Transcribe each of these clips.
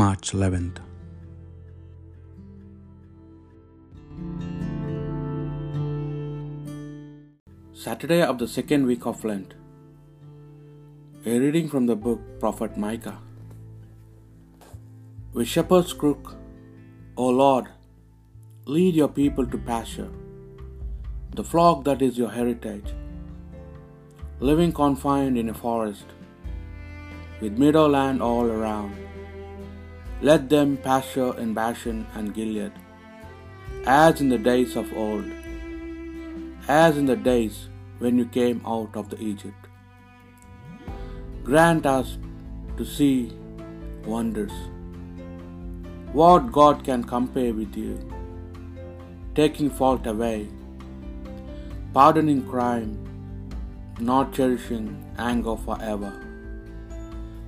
March 11th. Saturday of the second week of Lent. A reading from the book Prophet Micah. With shepherd's crook, O Lord, lead your people to pasture, the flock that is your heritage, living confined in a forest, with meadowland all around. Let them pasture in Bashan and Gilead, as in the days of old, as in the days when you came out of the Egypt. Grant us to see wonders. What God can compare with you? Taking fault away, pardoning crime, not cherishing anger forever,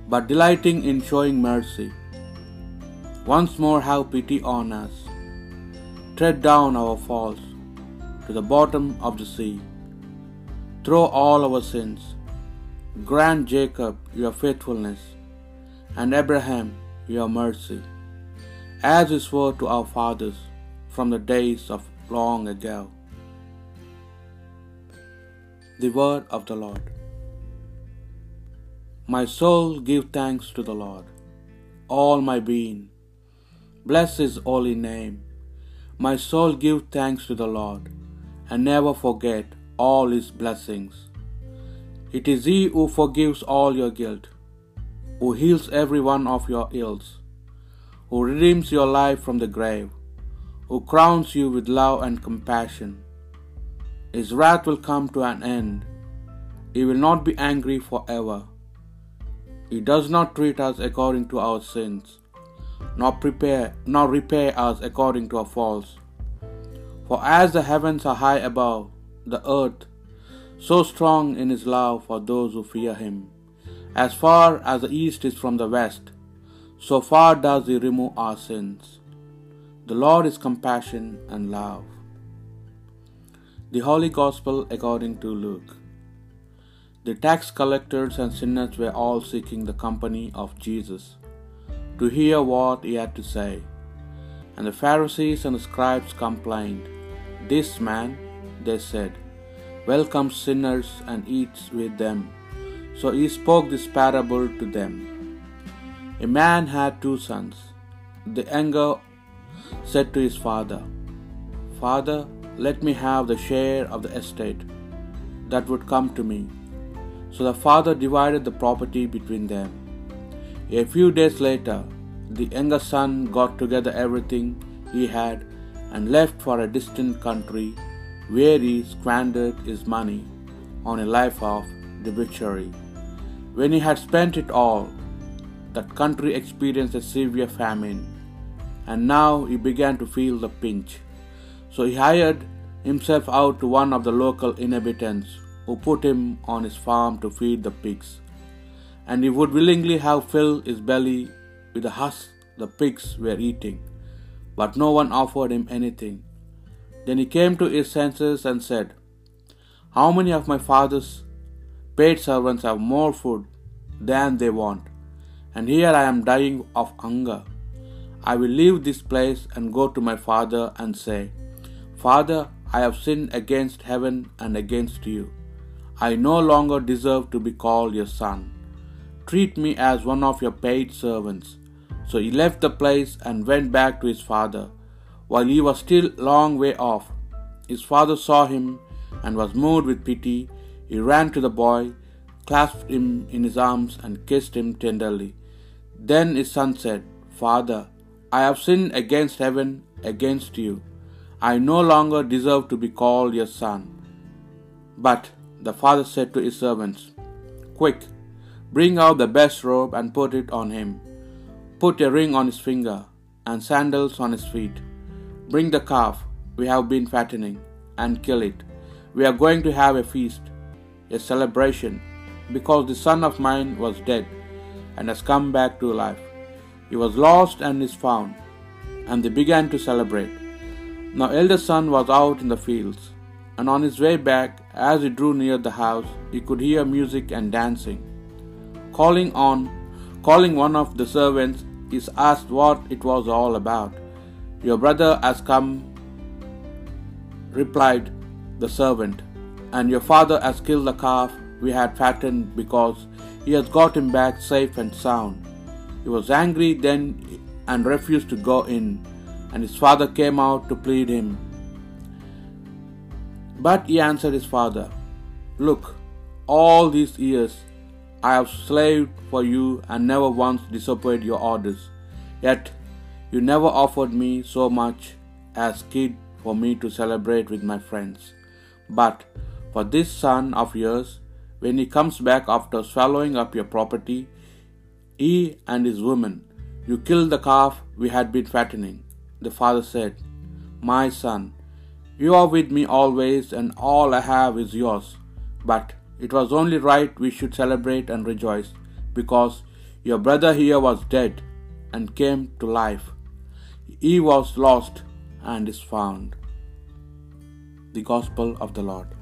but delighting in showing mercy. Once more have pity on us. Tread down our faults to the bottom of the sea. Throw all our sins. Grant Jacob your faithfulness, and Abraham your mercy, as you swore to our fathers from the days of long ago. The word of the Lord. My soul give thanks to the Lord, all my being. Bless his holy name. My soul give thanks to the Lord, and never forget all his blessings. It is he who forgives all your guilt, who heals every one of your ills, who redeems your life from the grave, who crowns you with love and compassion. His wrath will come to an end. He will not be angry forever. He does not treat us according to our sins, nor prepare nor repay us according to our faults. For as the heavens are high above the earth, so strong in his love for those who fear him. As far as the east is from the west, so far does he remove our sins. The Lord is compassion and love. The Holy Gospel according to Luke. The tax collectors and sinners were all seeking the company of Jesus to hear what he had to say. And the Pharisees and the scribes complained, This man, they said, welcomes sinners and eats with them. So he spoke this parable to them. A man had two sons. The younger said to his father, Father, let me have the share of the estate that would come to me. So the father divided the property between them. A few days later, the younger son got together everything he had and left for a distant country where he squandered his money on a life of debauchery. When he had spent it all, that country experienced a severe famine, and now he began to feel the pinch. So he hired himself out to one of the local inhabitants, who put him on his farm to feed the pigs. And he would willingly have filled his belly with the husk the pigs were eating, but no one offered him anything. Then he came to his senses and said, How many of my father's paid servants have more food than they want, and here I am dying of hunger. I will leave this place and go to my father and say, Father, I have sinned against heaven and against you. I no longer deserve to be called your son. Treat me as one of your paid servants. So he left the place and went back to his father. While he was still long way off, his father saw him and was moved with pity. He ran to the boy, clasped him in his arms, and kissed him tenderly. Then his son said, Father, I have sinned against heaven, against you. I no longer deserve to be called your son. But the father said to his servants, Quick, bring out the best robe and put it on him. Put a ring on his finger and sandals on his feet. Bring the calf we have been fattening and kill it. We are going to have a feast, a celebration, because the son of mine was dead and has come back to life. He was lost and is found. And they began to celebrate. Now eldest son was out in the fields, and on his way back, as he drew near the house, he could hear music and dancing. Calling on, calling one of the servants, is asked what it was all about. Your brother has come, replied the servant, and your father has killed the calf we had fattened because he has got him back safe and sound. He was angry then and refused to go in, and his father came out to plead him. But he answered his father, Look, all these years I have slaved for you and never once disobeyed your orders. Yet you never offered me so much as kid for me to celebrate with my friends. But for this son of yours, when he comes back after swallowing up your property, he and his woman, you killed the calf we had been fattening. The father said, My son, you are with me always, and all I have is yours. But it was only right we should celebrate and rejoice, because your brother here was dead and came to life. He was lost and is found. The Gospel of the Lord.